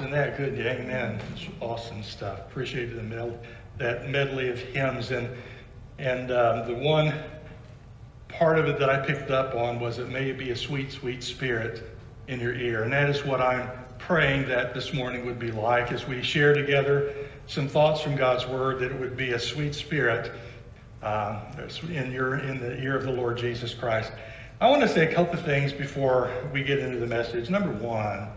in that, you? Amen. It's awesome stuff. Appreciated the med- that medley of hymns. And, and um, the one part of it that I picked up on was it may be a sweet, sweet spirit in your ear. And that is what I'm praying that this morning would be like as we share together some thoughts from God's Word, that it would be a sweet spirit um, in, your, in the ear of the Lord Jesus Christ. I want to say a couple of things before we get into the message. Number one,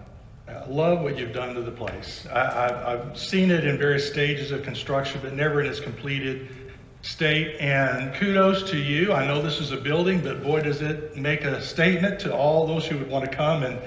I love what you've done to the place. I, have seen it in various stages of construction, but never in its completed state. And kudos to you. I know this is a building, but boy, does it make a statement to all those who would want to come and,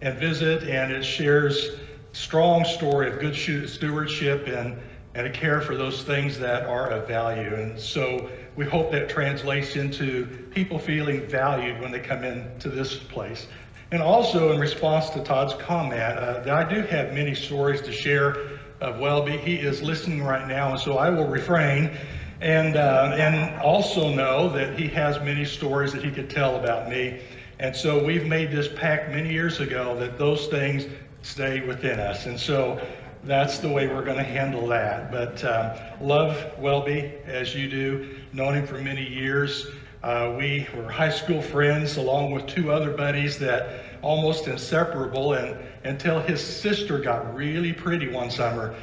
and visit. And it shares strong story of good stewardship and, and a care for those things that are of value. And so we hope that translates into people feeling valued when they come into this place. And also, in response to Todd's comment, uh, I do have many stories to share of Welby. He is listening right now, and so I will refrain and, uh, and also know that he has many stories that he could tell about me. And so we've made this pact many years ago that those things stay within us. And so that's the way we're going to handle that. But um, love Welby as you do, known him for many years. Uh, we were high school friends along with two other buddies that almost inseparable and until his sister got really pretty one summer.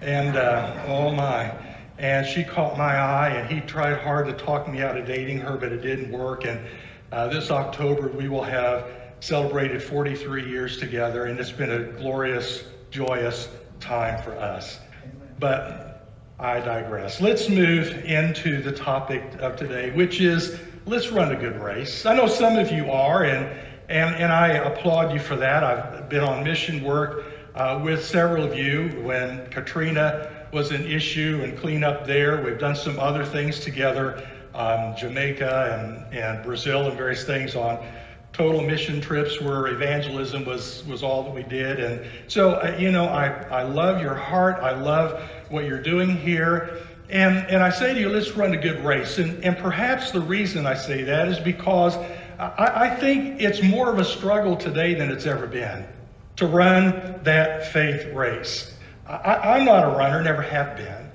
And uh, oh my. And she caught my eye and he tried hard to talk me out of dating her, but it didn't work. And uh, this October we will have celebrated 43 years together and it's been a glorious, joyous time for us. But I digress. Let's move into the topic of today, which is let's run a good race. I know some of you are, and, and, and I applaud you for that. I've been on mission work uh, with several of you when Katrina was an issue and clean up there. We've done some other things together, um, Jamaica and, and Brazil and various things on total mission trips where evangelism was, was all that we did. And so, uh, you know, I, I love your heart. I love what you're doing here. And, and I say to you, let's run a good race. And, and perhaps the reason I say that is because I, I think it's more of a struggle today than it's ever been to run that faith race. I, am not a runner, never have been.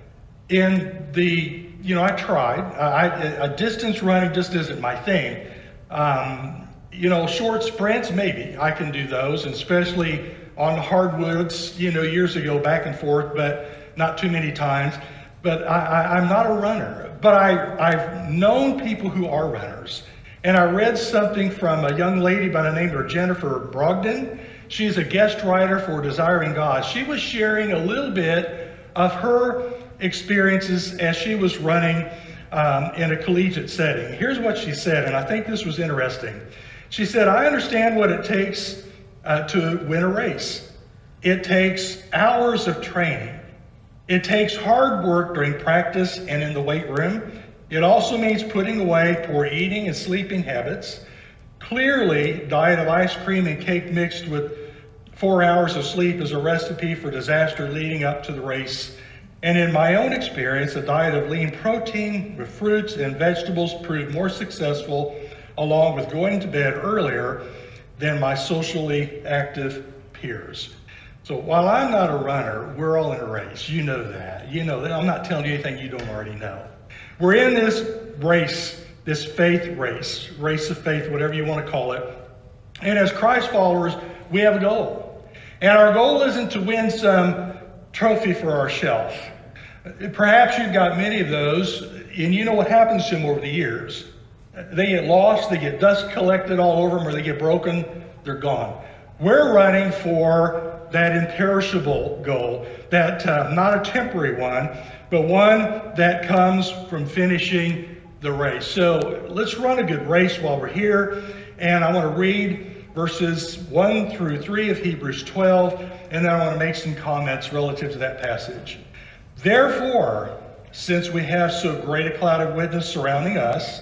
In the, you know, I tried. I, a distance running just isn't my thing. Um, you know, short sprints, maybe I can do those, and especially on hardwoods, you know, years ago, back and forth, but not too many times but I, am not a runner. But I, I've known people who are runners. And I read something from a young lady by the name of Jennifer Brogden. She's a guest writer for Desiring God. She was sharing a little bit of her experiences as she was running um, in a collegiate setting. Here's what she said, and I think this was interesting. She said, I understand what it takes uh, to win a race. It takes hours of training. It takes hard work during practice and in the weight room. It also means putting away poor eating and sleeping habits. Clearly, diet of ice cream and cake mixed with four hours of sleep is a recipe for disaster leading up to the race. And in my own experience, a diet of lean protein with fruits and vegetables proved more successful, along with going to bed earlier than my socially active peers. So while I'm not a runner, we're all in a race. You know that. You know that. I'm not telling you anything you don't already know. We're in this race, this faith race, race of faith, whatever you want to call it. And as Christ followers, we have a goal. And our goal isn't to win some trophy for our shelf. Perhaps you've got many of those, and you know what happens to them over the years. They get lost, they get dust collected all over them, or they get broken, they're gone. We're running for that imperishable goal, that uh, not a temporary one, but one that comes from finishing the race. So let's run a good race while we're here. And I want to read verses 1 through 3 of Hebrews 12, and then I want to make some comments relative to that passage. Therefore, since we have so great a cloud of witness surrounding us,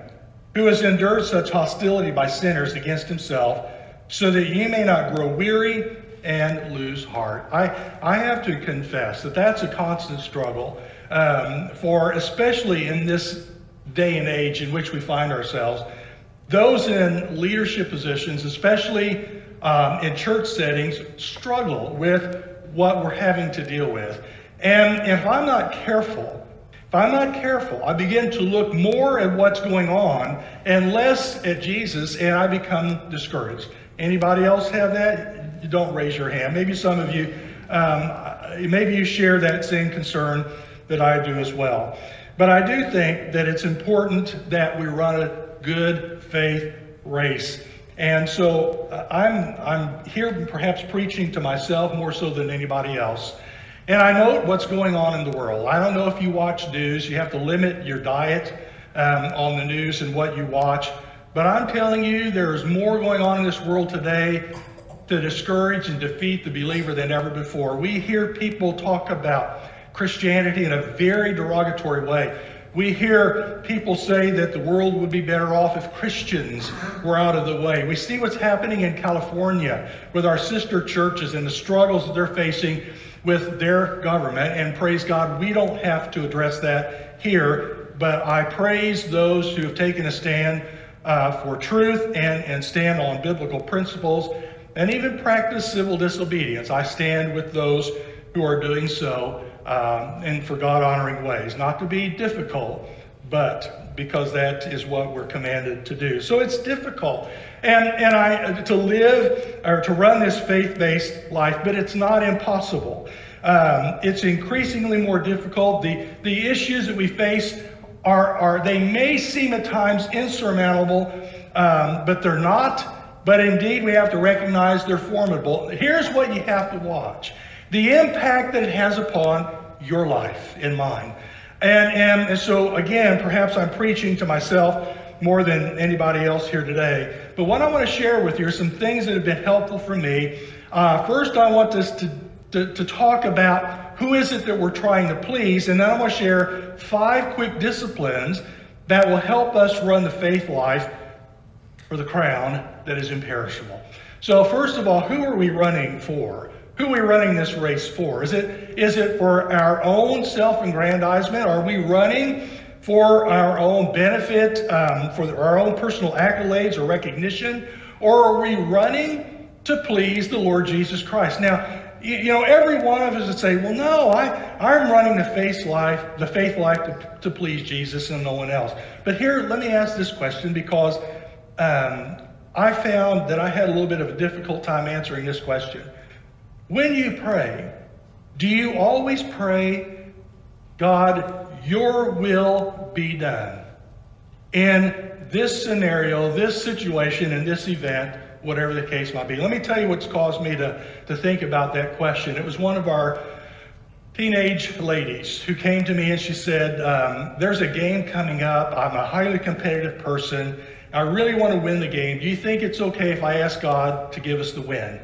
who has endured such hostility by sinners against himself, so that ye may not grow weary and lose heart. I, I have to confess that that's a constant struggle um, for, especially in this day and age in which we find ourselves, those in leadership positions, especially um, in church settings, struggle with what we're having to deal with. And if I'm not careful, if I'm not careful, I begin to look more at what's going on and less at Jesus, and I become discouraged. Anybody else have that? Don't raise your hand. Maybe some of you, um, maybe you share that same concern that I do as well. But I do think that it's important that we run a good faith race. And so uh, I'm, I'm here perhaps preaching to myself more so than anybody else. And I know what's going on in the world. I don't know if you watch news. You have to limit your diet um, on the news and what you watch. But I'm telling you, there's more going on in this world today to discourage and defeat the believer than ever before. We hear people talk about Christianity in a very derogatory way. We hear people say that the world would be better off if Christians were out of the way. We see what's happening in California with our sister churches and the struggles that they're facing with their government. And praise God, we don't have to address that here. But I praise those who have taken a stand uh, for truth and, and stand on biblical principles and even practice civil disobedience. I stand with those who are doing so um, and for God honoring ways. Not to be difficult, but because that is what we're commanded to do. So it's difficult. And, and I to live or to run this faith-based life, but it's not impossible. Um, it's increasingly more difficult. The, the issues that we face are, are they may seem at times insurmountable, um, but they're not. But indeed, we have to recognize they're formidable. Here's what you have to watch the impact that it has upon your life and mine. And, and, and so, again, perhaps I'm preaching to myself more than anybody else here today. But what I want to share with you are some things that have been helpful for me. Uh, first, I want us to, to, to talk about who is it that we're trying to please, and then I want to share five quick disciplines that will help us run the faith life for the crown that is imperishable. So, first of all, who are we running for? Who are we running this race for? Is it, is it for our own self aggrandizement? Are we running for our own benefit, um, for our own personal accolades or recognition? Or are we running to please the Lord Jesus Christ? Now, you, know, every one of us would say, well, no, I, I'm running the faith life, the faith life to, to please Jesus and no one else. But here, let me ask this question because um, I found that I had a little bit of a difficult time answering this question. When you pray, do you always pray, God, your will be done? In this scenario, this situation, in this event, whatever the case might be. Let me tell you what's caused me to, to think about that question. It was one of our teenage ladies who came to me and she said, um, There's a game coming up. I'm a highly competitive person. I really want to win the game. Do you think it's okay if I ask God to give us the win?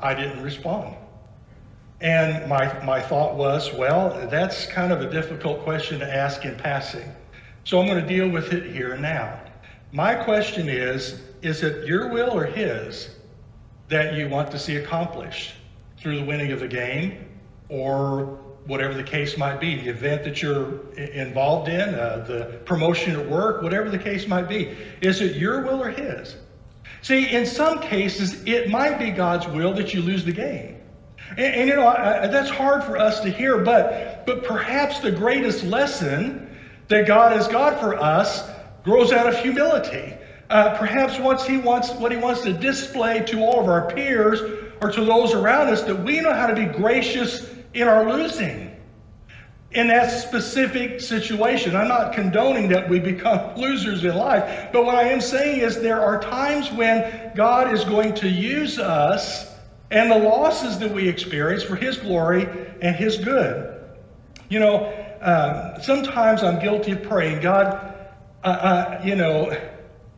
I didn't respond. And my, my thought was, well, that's kind of a difficult question to ask in passing. So I'm going to deal with it here and now. My question is Is it your will or His that you want to see accomplished through the winning of the game or whatever the case might be, the event that you're involved in, uh, the promotion at work, whatever the case might be? Is it your will or His? See, in some cases, it might be God's will that you lose the game. And, and you know, I, I, that's hard for us to hear, but, but perhaps the greatest lesson that God has got for us grows out of humility. Uh, perhaps once he wants what he wants to display to all of our peers or to those around us that we know how to be gracious in our losing in that specific situation. I'm not condoning that we become losers in life, but what I am saying is there are times when God is going to use us and the losses that we experience for His glory and His good. You know, um, sometimes I'm guilty of praying, God, uh, uh, you know,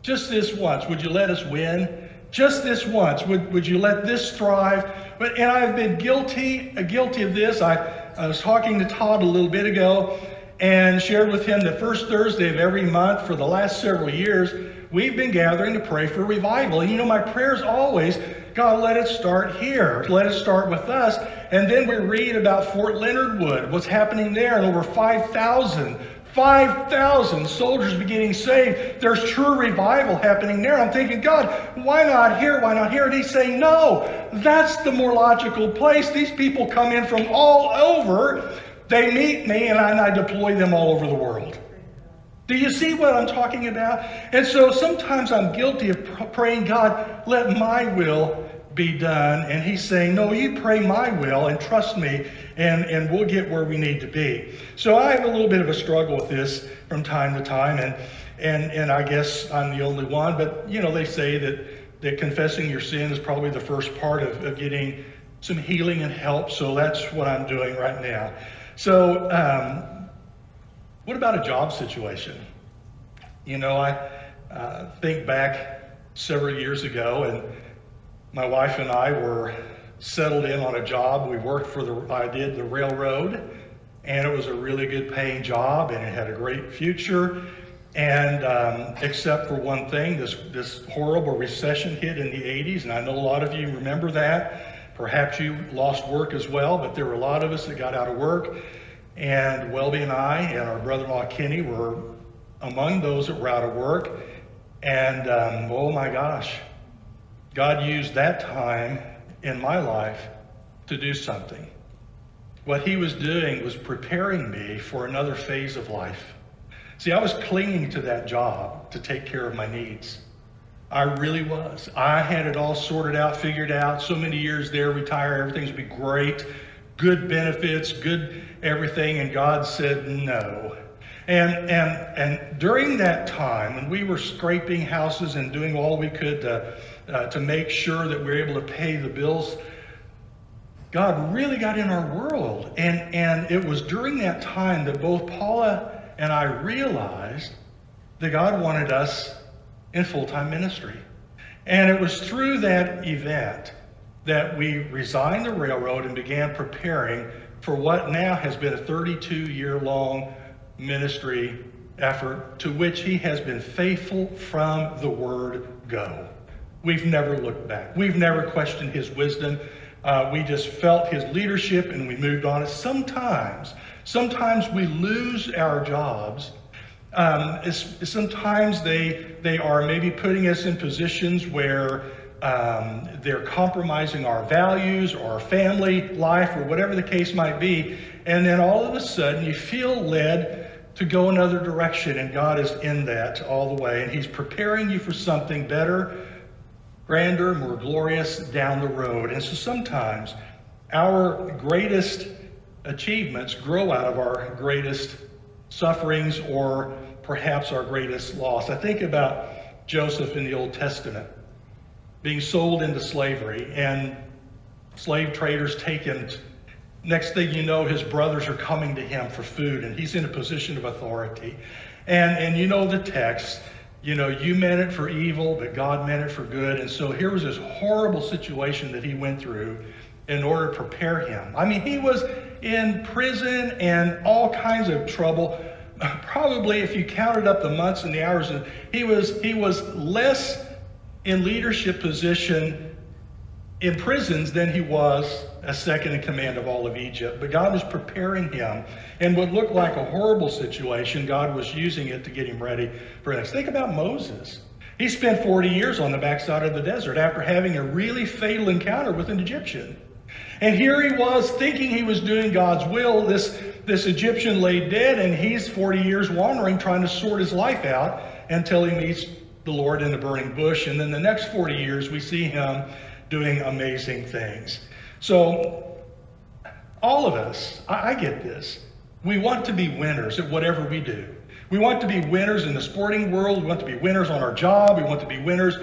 just this once, would you let us win? just this once, would, would you let this thrive? But, and I've been guilty, guilty of this. I, I was talking to Todd a little bit ago and shared with him the first Thursday of every month for the last several years, we've been gathering to pray for revival. And you know, my prayer's always, God, let it start here. Let it start with us. And then we read about Fort Leonard Wood, what's happening there, and over 5,000 5,000 soldiers beginning saved. There's true revival happening there. I'm thinking, God, why not here? Why not here? And he's saying, no, that's the more logical place. These people come in from all over. They meet me, and I, and I deploy them all over the world. Do you see what I'm talking about? And so sometimes I'm guilty of praying, God, let my will be done. And he's saying, No, you pray my will and trust me, and, and we'll get where we need to be. So I have a little bit of a struggle with this from time to time, and and and I guess I'm the only one. But you know, they say that that confessing your sin is probably the first part of, of getting some healing and help. So that's what I'm doing right now. So um, what about a job situation? You know, I uh, think back several years ago, and my wife and I were settled in on a job. We worked for the, I did the railroad, and it was a really good paying job, and it had a great future. And um, except for one thing, this, this horrible recession hit in the 80s, and I know a lot of you remember that. Perhaps you lost work as well, but there were a lot of us that got out of work. And Welby and I and our brother-in-law Kenny were among those that were out of work. And um, oh my gosh, God used that time in my life to do something. What he was doing was preparing me for another phase of life. See, I was clinging to that job to take care of my needs. I really was. I had it all sorted out, figured out. So many years there, retire, everything's be great, good benefits, good everything. And God said no. And, and, and during that time, when we were scraping houses and doing all we could to, uh, to make sure that we're able to pay the bills, God really got in our world. And, and it was during that time that both Paula and I realized that God wanted us in full time ministry. And it was through that event that we resigned the railroad and began preparing for what now has been a 32 year long ministry effort to which he has been faithful from the word go. We've never looked back. We've never questioned his wisdom. Uh, we just felt his leadership and we moved on. Sometimes, sometimes we lose our jobs. Um, sometimes they, they are maybe putting us in positions where um, they're compromising our values or our family life or whatever the case might be. And then all of a sudden you feel led to go another direction, and God is in that all the way. And He's preparing you for something better, grander, more glorious down the road. And so sometimes our greatest achievements grow out of our greatest sufferings or perhaps our greatest loss. I think about Joseph in the Old Testament being sold into slavery and slave traders take him Next thing you know, his brothers are coming to him for food, and he's in a position of authority. And, and you know the text, you know, you meant it for evil, but God meant it for good. And so here was this horrible situation that he went through in order to prepare him. I mean, he was in prison and all kinds of trouble. Probably, if you counted up the months and the hours, he was he was less in leadership position in prisons than he was as second in command of all of Egypt. But God was preparing him. And what looked like a horrible situation, God was using it to get him ready for this. Think about Moses. He spent 40 years on the backside of the desert after having a really fatal encounter with an Egyptian. And here he was thinking he was doing God's will. This, this Egyptian lay dead, and he's 40 years wandering trying to sort his life out until he meets the Lord in the burning bush. And then the next 40 years, we see him doing amazing things. So, all of us, I, I get this. We want to be winners at whatever we do. We want to be winners in the sporting world. We want to be winners on our job. We want to be winners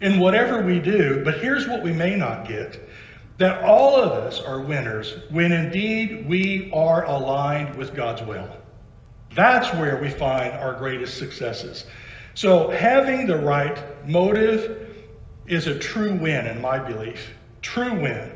in whatever we do. But here's what we may not get that all of us are winners when indeed we are aligned with God's will. That's where we find our greatest successes. So, having the right motive, is a true win in my belief. True win.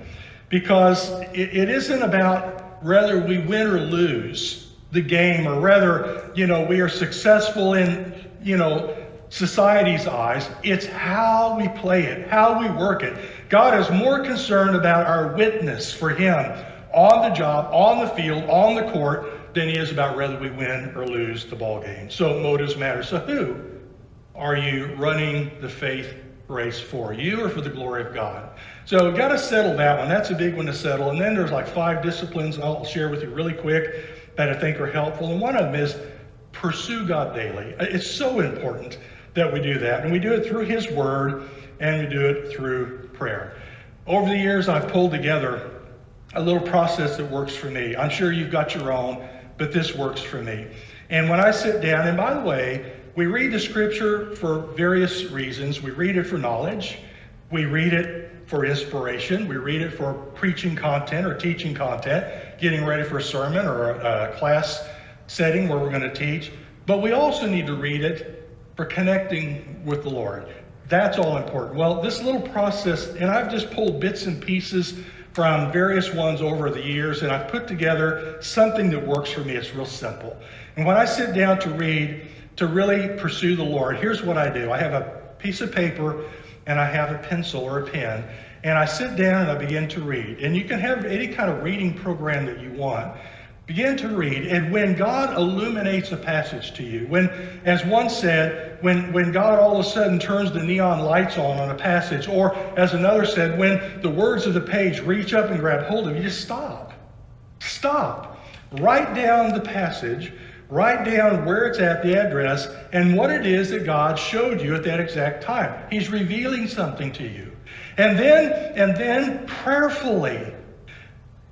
Because it, it isn't about whether we win or lose the game or whether, you know, we are successful in, you know, society's eyes. It's how we play it, how we work it. God is more concerned about our witness for Him on the job, on the field, on the court, than He is about whether we win or lose the ball game. So motives matter. So who are you running the faith race for? You or for the glory of God? So got to settle that one. That's a big one to settle. And then there's like five disciplines I'll share with you really quick that I think are helpful. And one of them is pursue God daily. It's so important that we do that. And we do it through His Word and we do it through prayer. Over the years, I've pulled together a little process that works for me. I'm sure you've got your own, but this works for me. And when I sit down, and by the way, we read the scripture for various reasons. We read it for knowledge, we read it for inspiration, we read it for preaching content or teaching content, getting ready for a sermon or a, class setting where we're going to teach. But we also need to read it for connecting with the Lord. That's all important. Well, this little process, and I've just pulled bits and pieces from various ones over the years, and I've put together something that works for me. It's real simple. And when I sit down to read, to really pursue the Lord, here's what I do I have a piece of paper and I have a pencil or a pen, and I sit down and I begin to read. And you can have any kind of reading program that you want. Begin to read, and when God illuminates a passage to you, when, as one said, when, when God all of a sudden turns the neon lights on on a passage, or as another said, when the words of the page reach up and grab hold of you, just stop. Stop. Write down the passage, write down where it's at, the address, and what it is that God showed you at that exact time. He's revealing something to you. And then, and then prayerfully,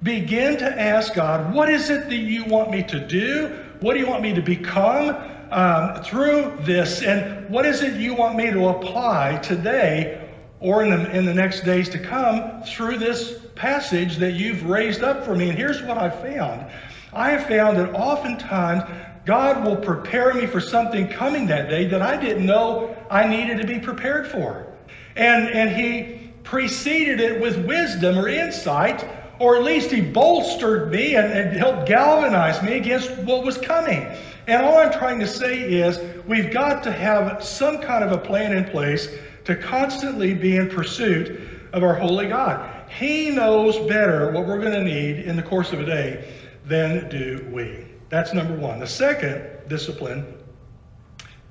Begin to ask God, what is it that you want me to do? What do you want me to become um, through this? And what is it you want me to apply today or in the, in the next days to come through this passage that you've raised up for me? And here's what I found I have found that oftentimes God will prepare me for something coming that day that I didn't know I needed to be prepared for. And, and He preceded it with wisdom or insight or at least he bolstered me and, and, helped galvanize me against what was coming. And all I'm trying to say is we've got to have some kind of a plan in place to constantly be in pursuit of our holy God. He knows better what we're going to need in the course of a day than do we. That's number one. The second discipline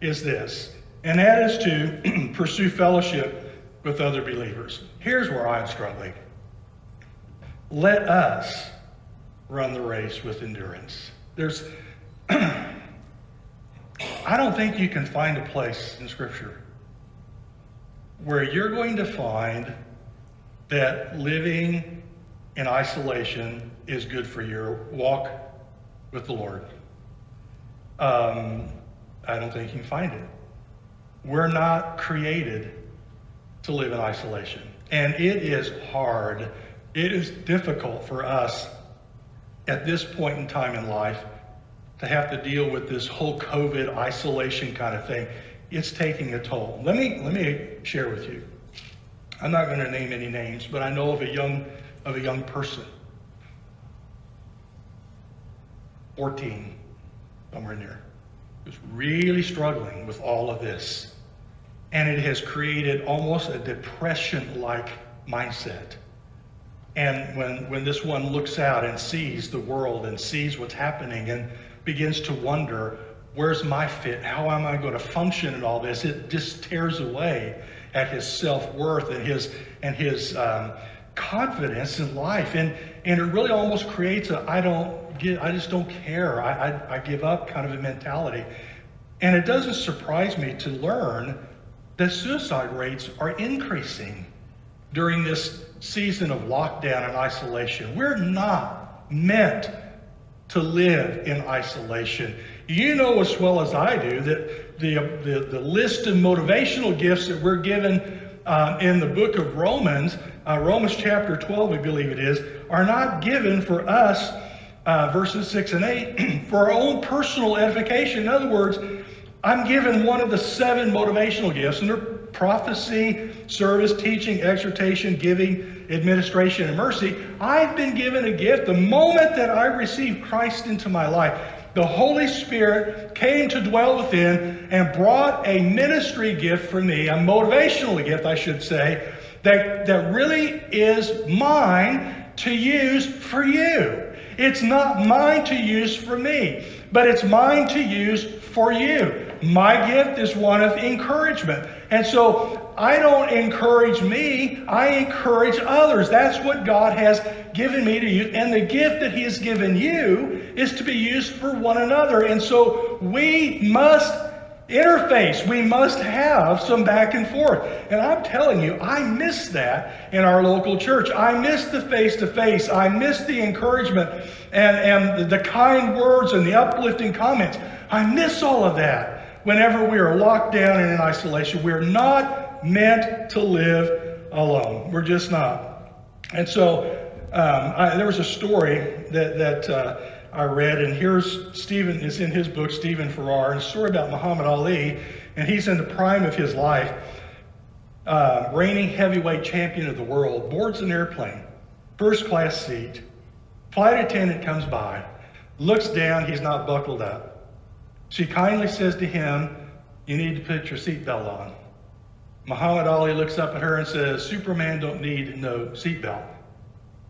is this, and that is to pursue fellowship with other believers. Here's where I'm struggling. Let us run the race with endurance. There's, I don't think you can find a place in Scripture where you're going to find that living in isolation is good for your walk with the Lord. Um, I don't think you can find it. We're not created to live in isolation. And it is hard it is difficult for us at this point in time in life to have to deal with this whole COVID isolation kind of thing. It's taking a toll. Let me let me share with you. I'm not going to name any names, but I know of a young of a young person, 14, somewhere in there, who's really struggling with all of this. And it has created almost a depression like mindset. And when, when this one looks out and sees the world and sees what's happening and begins to wonder, where's my fit? How am I going to function in all this? It just tears away at his self-worth and his, and his um, confidence in life. And, and it really almost creates a, I don't get, I just don't care. I, I, I give up kind of a mentality. And it doesn't surprise me to learn that suicide rates are increasing during this season of lockdown and isolation. We're not meant to live in isolation. You know as well as I do that the, the, the list of motivational gifts that we're given uh, in the book of Romans, uh, Romans chapter 12, we believe it is, are not given for us, uh, verses 6 and 8, for our own personal edification. In other words, I'm given one of the seven motivational gifts, and they're prophecy, service, teaching, exhortation, giving, administration, and mercy. I've been given a gift. The moment that I received Christ into my life, the Holy Spirit came to dwell within and brought a ministry gift for me, a motivational gift, I should say, that, that really is mine to use for you. It's not mine to use for me, but it's mine to use for you. My gift is one of encouragement. And so I don't encourage me, I encourage others. That's what God has given me to use. And the gift that He has given you is to be used for one another. And so we must interface. We must have some back and forth. And I'm telling you, I miss that in our local church. I miss the face to face. I miss the encouragement and, and the kind words and the uplifting comments. I miss all of that whenever we are locked down and in isolation. We're not meant to live alone. We're just not. And so um, I, there was a story that, that uh, I read, and here's Stephen is in his book, Stephen Farrar, and a story about Muhammad Ali, and he's in the prime of his life, uh, reigning heavyweight champion of the world, boards an airplane, first class seat. Flight attendant comes by, looks down, he's not buckled up. She kindly says to him, You need to put your seatbelt on. Muhammad Ali looks up at her and says, Superman don't need no seatbelt.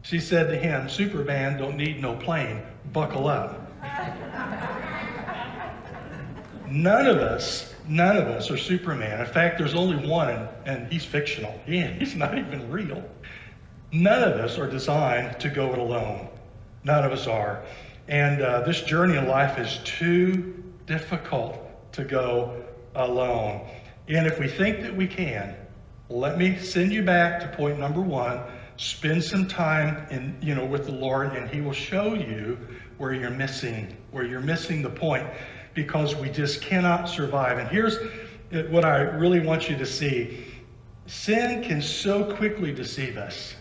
She said to him, Superman don't need no plane. Buckle up. none of us, none of us are Superman. In fact, there's only one, and, and he's fictional. He, he's not even real. None of us are designed to go it alone. None of us are. And uh, this journey in life is too difficult to go alone. And if we think that we can, let me send you back to point number one spend some time in you know with the lord and he will show you where you're missing where you're missing the point because we just cannot survive. And here's uh, what i really want you to see. Sin can so quickly deceive us.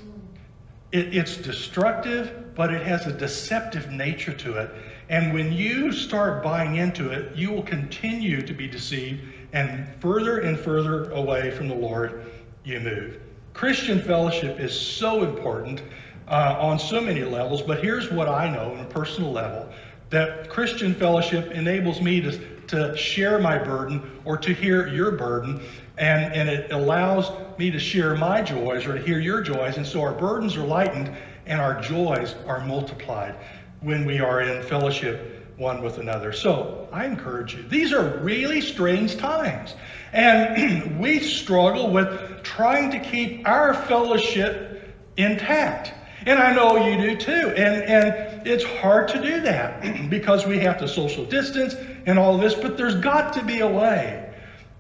It, it's destructive but it has a deceptive nature to it. And when you start buying into it you will continue to be deceived and further and further away from the lord you move Christian fellowship is so important uh, on so many levels, but here's what I know on a personal level that Christian fellowship enables me to, to share my burden or to hear your burden, and, and it allows me to share my joys or to hear your joys, and so our burdens are lightened and our joys are multiplied when we are in fellowship one with another. So I encourage you. These are really strange times. And we struggle with trying to keep our fellowship intact. And I know you do too. And, and it's hard to do that because we have to social distance and all this, but there's got to be a way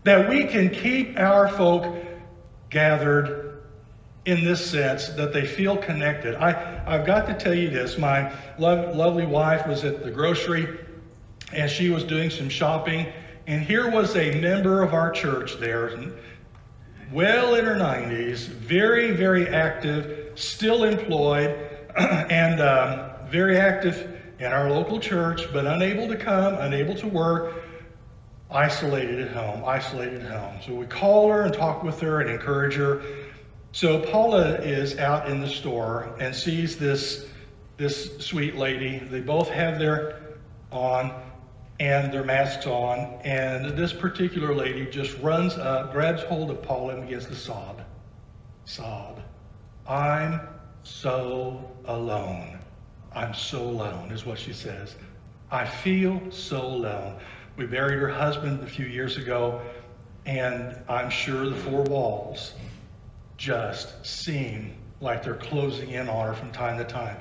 that we can keep our folk gathered in this sense that they feel connected. I, I've got to tell you this. My lo- lovely wife was at the grocery and she was doing some shopping. And here was a member of our church there, well in her 90s, very, very active, still employed, and um, very active in our local church, but unable to come, unable to work, isolated at home, isolated at home. So we call her and talk with her and encourage her. So Paula is out in the store and sees this, this sweet lady. They both have their on and their masks on, and this particular lady just runs up, grabs hold of Paula and begins to sob. Sob. I'm so alone. I'm so alone, is what she says. I feel so alone. We buried her husband a few years ago, and I'm sure the four walls just seem like they're closing in on her from time to time.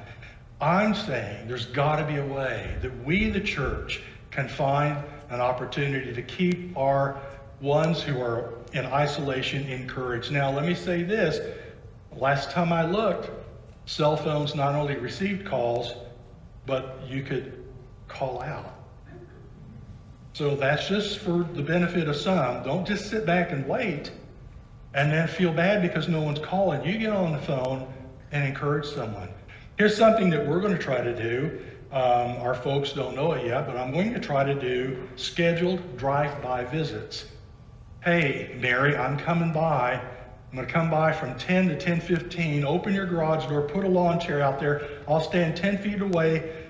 I'm saying there's got to be a way that we, the church, can find an opportunity to keep our ones who are in isolation encouraged. Now, let me say this. Last time I looked, cell phones not only received calls, but you could call out. So that's just for the benefit of some. Don't just sit back and wait and then feel bad because no one's calling. You get on the phone and encourage someone. Here's something that we're going to try to do. Um, our folks don't know it yet, but I'm going to try to do scheduled drive by visits. Hey, Mary, I'm coming by. I'm going to come by from 10 to 10:15. Open your garage door, put a lawn chair out there. I'll stand 10 feet away,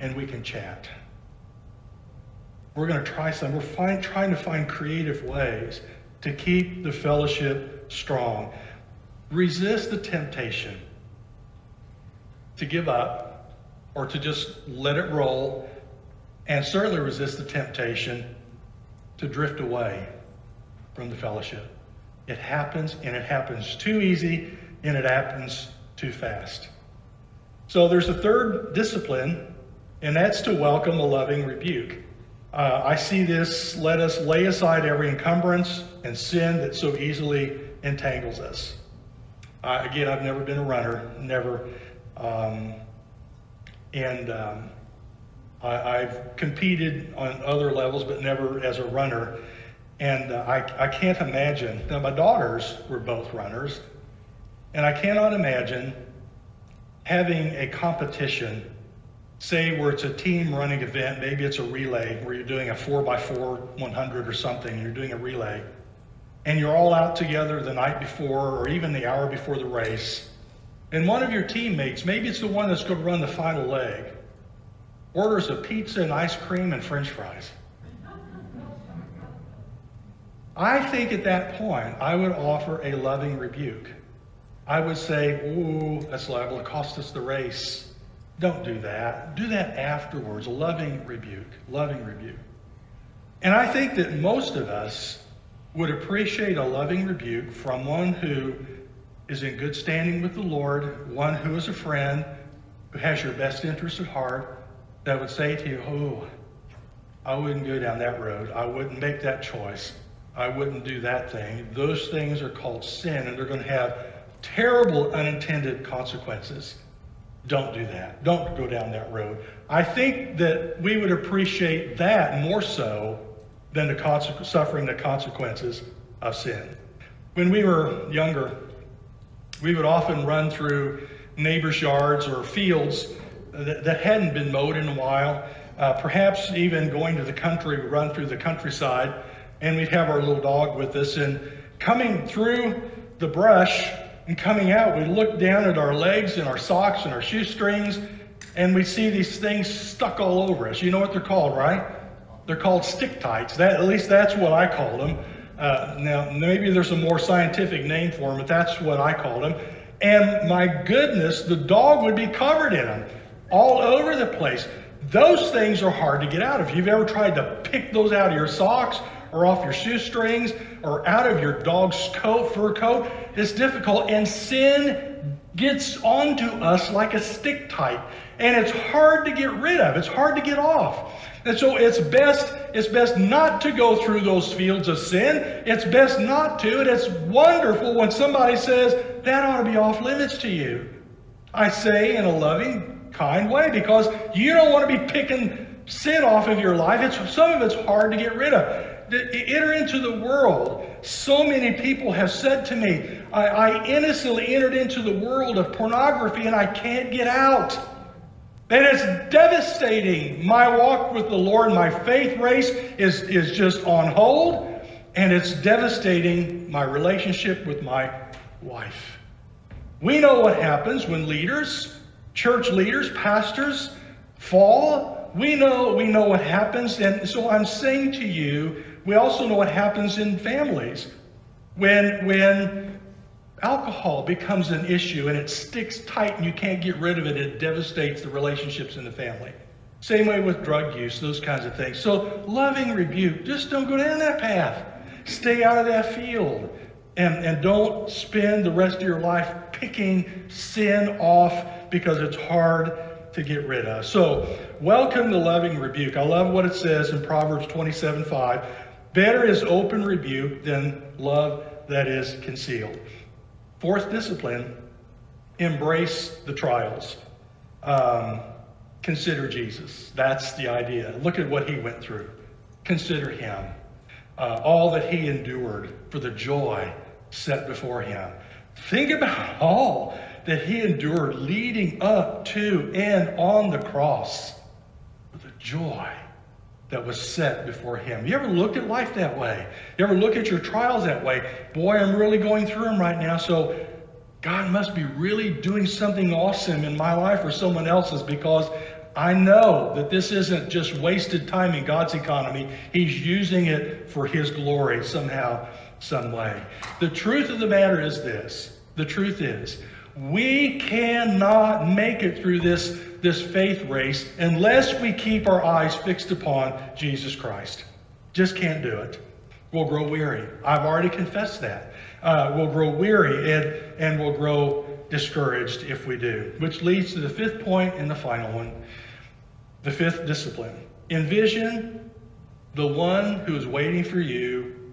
and we can chat. We're going to try some. We're find, trying to find creative ways to keep the fellowship strong. Resist the temptation to give up or to just let it roll, and certainly resist the temptation to drift away from the fellowship. It happens, and it happens too easy, and it happens too fast. So there's a third discipline, and that's to welcome a loving rebuke. Uh, I see this let us lay aside every encumbrance and sin that so easily entangles us. Uh, again, I've never been a runner, never. Um, and um, I, have competed on other levels, but never as a runner. And uh, I, I can't imagine. Now, my daughters were both runners, and I cannot imagine having a competition, say where it's a team running event, maybe it's a relay where you're doing a 4x4 100 or something, you're doing a relay, and you're all out together the night before or even the hour before the race. And one of your teammates, maybe it's the one that's going to run the final leg, orders a pizza and ice cream and french fries. I think at that point, I would offer a loving rebuke. I would say, Ooh, that's liable to cost us the race. Don't do that. Do that afterwards. A loving rebuke. Loving rebuke. And I think that most of us would appreciate a loving rebuke from one who is in good standing with the Lord, one who is a friend, who has your best interest at heart, that would say to you, Oh, I wouldn't go down that road. I wouldn't make that choice. I wouldn't do that thing. Those things are called sin, and they're going to have terrible unintended consequences. Don't do that. Don't go down that road. I think that we would appreciate that more so than the suffering the consequences of sin. When we were younger, we would often run through neighbors' yards or fields that, that hadn't been mowed in a while. Uh, perhaps even going to the country, we run through the countryside and we'd have our little dog with us. And coming through the brush and coming out, we look down at our legs and our socks and our shoestrings, and we see these things stuck all over us. You know what they're called, right? They're called stick tights. That, at least that's what I called them. Uh, now, maybe there's a more scientific name for them, but that's what I called them. And my goodness, the dog would be covered in them all over the place. Those things are hard to get out of. If you've ever tried to pick those out of your socks or off your shoestrings or out of your dog's coat, fur coat. It's difficult, and sin gets onto us like a stick tight, and it's hard to get rid of. It's hard to get off. And so it's best it's best not to go through those fields of sin. It's best not to. And it's wonderful when somebody says that ought to be off limits to you. I say in a loving, kind way because you don't want to be picking sin off of your life. It's some of it's hard to get rid of enter into the world. So many people have said to me, I, I innocently entered into the world of pornography and I can't get out. And it's devastating. My walk with the Lord, my faith race is, is just on hold, and it's devastating my relationship with my wife. We know what happens when leaders, church leaders, pastors fall. We know, we know what happens. And so I'm saying to you, we also know what happens in families when, when alcohol becomes an issue and it sticks tight and you can't get rid of it, it devastates the relationships in the family. Same way with drug use, those kinds of things. So, loving rebuke, just don't go down that path. Stay out of that field. And, and don't spend the rest of your life picking sin off because it's hard to get rid of. So, welcome the loving rebuke. I love what it says in Proverbs 27 5. Better is open rebuke than love that is concealed. Fourth discipline, embrace the trials. Um, consider Jesus. That's the idea. Look at what he went through. Consider him. Uh, all that he endured for the joy set before him. Think about all that he endured leading up to and on the cross for the joy that was set before him. You ever looked at life that way? You ever look at your trials that way? Boy, I'm really going through them right now, so God must be really doing something awesome in my life or someone else's because I know that this isn't just wasted time in God's economy. He's using it for His glory somehow, some way. The truth of the matter is this the truth is, we cannot make it through this, this faith race unless we keep our eyes fixed upon Jesus Christ. Just can't do it. We'll grow weary. I've already confessed that. Uh, we'll grow weary and, and we'll grow discouraged if we do. Which leads to the fifth point and the final one. The fifth discipline. Envision the one who is waiting for you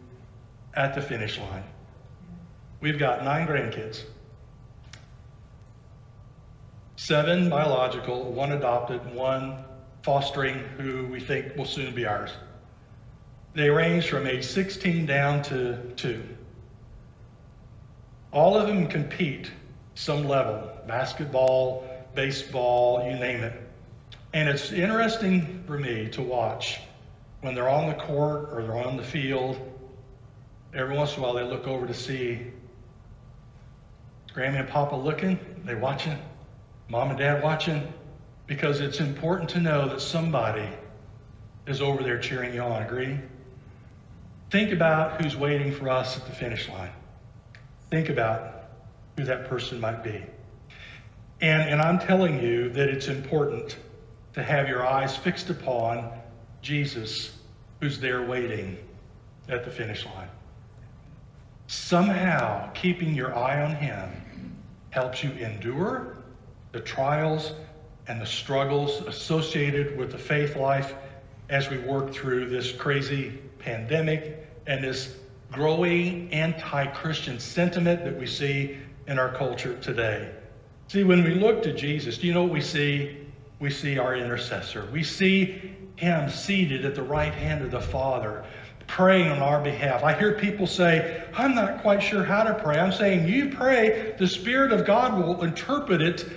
at the finish line. We've got nine grandkids. Seven biological, one adopted, one fostering, who we think will soon be ours. They range from age 16 down to two. All of them compete some level basketball, baseball, you name it. And it's interesting for me to watch when they're on the court or they're on the field. Every once in a while, they look over to see Grammy and Papa looking, they watching, Mom and Dad watching, because it's important to know that somebody is over there cheering you on. Agree? Think about who's waiting for us at the finish line. Think about who that person might be. And, and I'm telling you that it's important to have your eyes fixed upon Jesus, who's there waiting at the finish line. Somehow, keeping your eye on him helps you endure the trials and the struggles associated with the faith life as we work through this crazy pandemic and this growing anti Christian sentiment that we see in our culture today. See, when we look to Jesus, do you know what we see? We see our intercessor. We see him seated at the right hand of the Father, praying on our behalf. I hear people say, I'm not quite sure how to pray. I'm saying, you pray, the Spirit of God will interpret it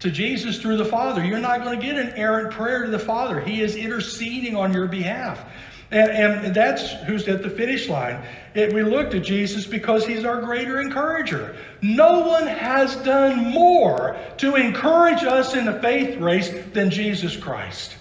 to Jesus through the Father. You're not going to get an errant prayer to the Father. He is interceding on your behalf. And, and that's who's at the finish line. It, we look to Jesus because he's our greater encourager. No one has done more to encourage us in the faith race than Jesus Christ.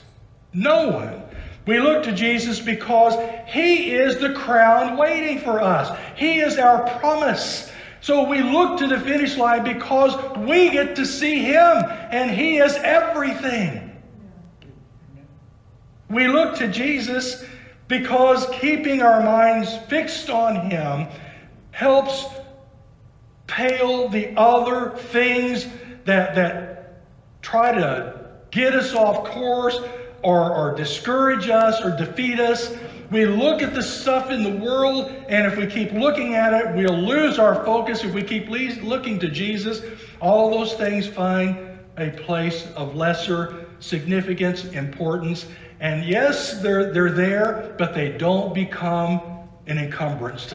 No one. We look to Jesus because he is the crown waiting for us. He is our promise. So we look to the finish line because we get to see him and he is everything. We look to Jesus because keeping our minds fixed on Him helps pale the other things that, that try to get us off course or, or discourage us or defeat us. We look at the stuff in the world, and if we keep looking at it, we'll lose our focus. If we keep looking to Jesus, all those things find a place of lesser significance, importance, and yes, they're, they're there, but they don't become an encumbrance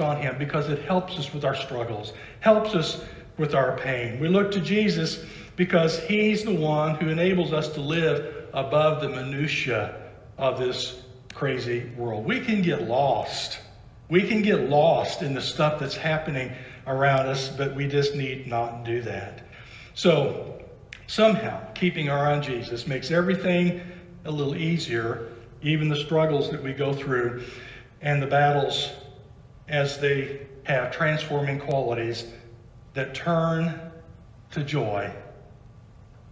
on him because it helps us with our struggles, helps us with our pain. We look to Jesus because he's the one who enables us to live above the minutia of this crazy world. We can get lost. We can get lost in the stuff that's happening around us, but we just need not do that. So, somehow, keeping our eye on Jesus makes everything a little easier, even the struggles that we go through and the battles as they have transforming qualities that turn to joy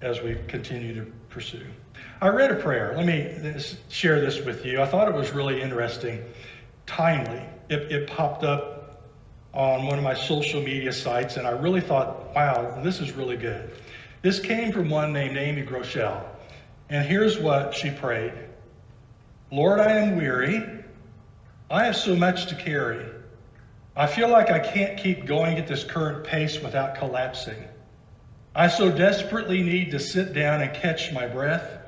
as we continue to pursue. I read a prayer. Let me share this with you. I thought it was really interesting, timely. It, it popped up on one of my social media sites, and I really thought, wow, this is really good. This came from one named Amy Groeschel. And here's what she prayed Lord, I am weary. I have so much to carry. I feel like I can't keep going at this current pace without collapsing. I so desperately need to sit down and catch my breath.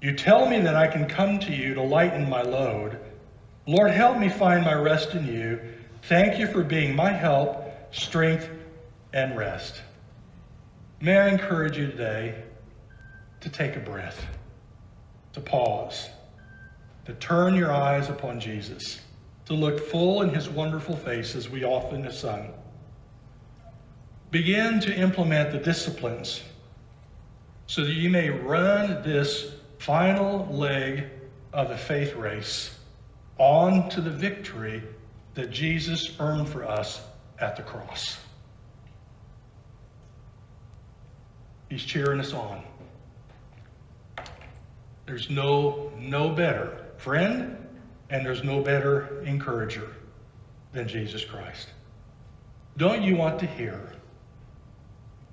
You tell me that I can come to you to lighten my load. Lord, help me find my rest in you Thank you for being my help, strength, and rest. may I encourage you today to take a breath, to pause, to turn your eyes upon Jesus, to look full in his wonderful face as we often have sung. Begin to implement the disciplines so that you may run this final leg of the faith race on to the victory that Jesus earned for us at the cross. He's cheering us on. There's no, no better friend and there's no better encourager than Jesus Christ. Don't you want to hear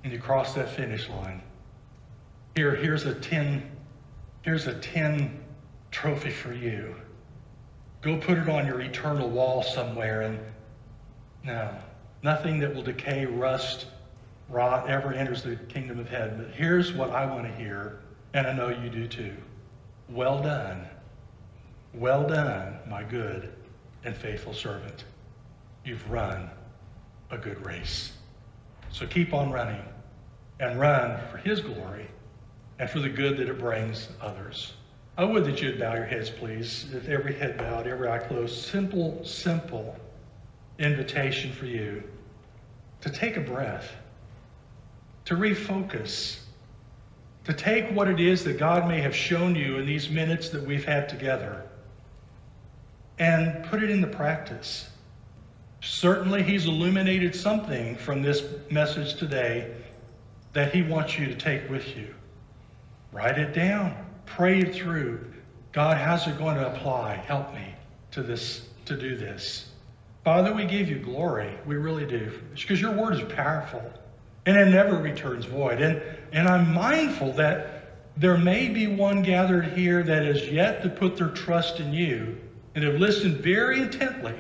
when you cross that finish line? Here, here's a 10, here's a 10 trophy for you. Go put it on your eternal wall somewhere and no, nothing that will decay, rust, rot ever enters the kingdom of heaven. But here's what I want to hear, and I know you do too. Well done. Well done, my good and faithful servant. You've run a good race. So keep on running and run for his glory and for the good that it brings others. I would that you'd bow your heads, please. With every head bowed, every eye closed. Simple, simple invitation for you to take a breath, to refocus, to take what it is that God may have shown you in these minutes that we've had together and put it into practice. Certainly, He's illuminated something from this message today that He wants you to take with you. Write it down pray it through. God, how's it going to apply? Help me to this, to do this. Father, we give you glory. We really do. Because your word is powerful and it never returns void. And, and I'm mindful that there may be one gathered here that is yet to put their trust in you and have listened very intently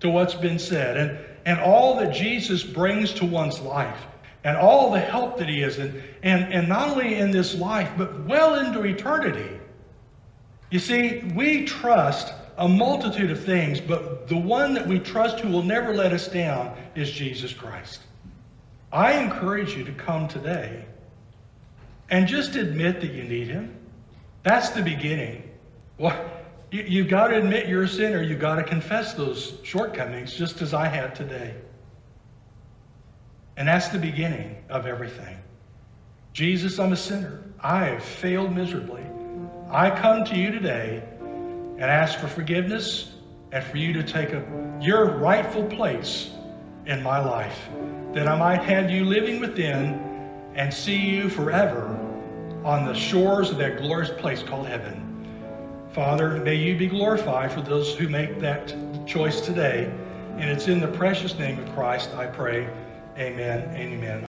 to what's been said and, and all that Jesus brings to one's life and all the help that he is, and, and, and not only in this life, but well into eternity. You see, we trust a multitude of things, but the one that we trust who will never let us down is Jesus Christ. I encourage you to come today and just admit that you need him. That's the beginning. Well, you, you've got to admit you're a sinner. You've got to confess those shortcomings, just as I had today. And that's the beginning of everything. Jesus, I'm a sinner. I have failed miserably. I come to you today and ask for forgiveness and for you to take a, your rightful place in my life, that I might have you living within and see you forever on the shores of that glorious place called heaven. Father, may you be glorified for those who make that choice today. And it's in the precious name of Christ I pray. Amen. Amen.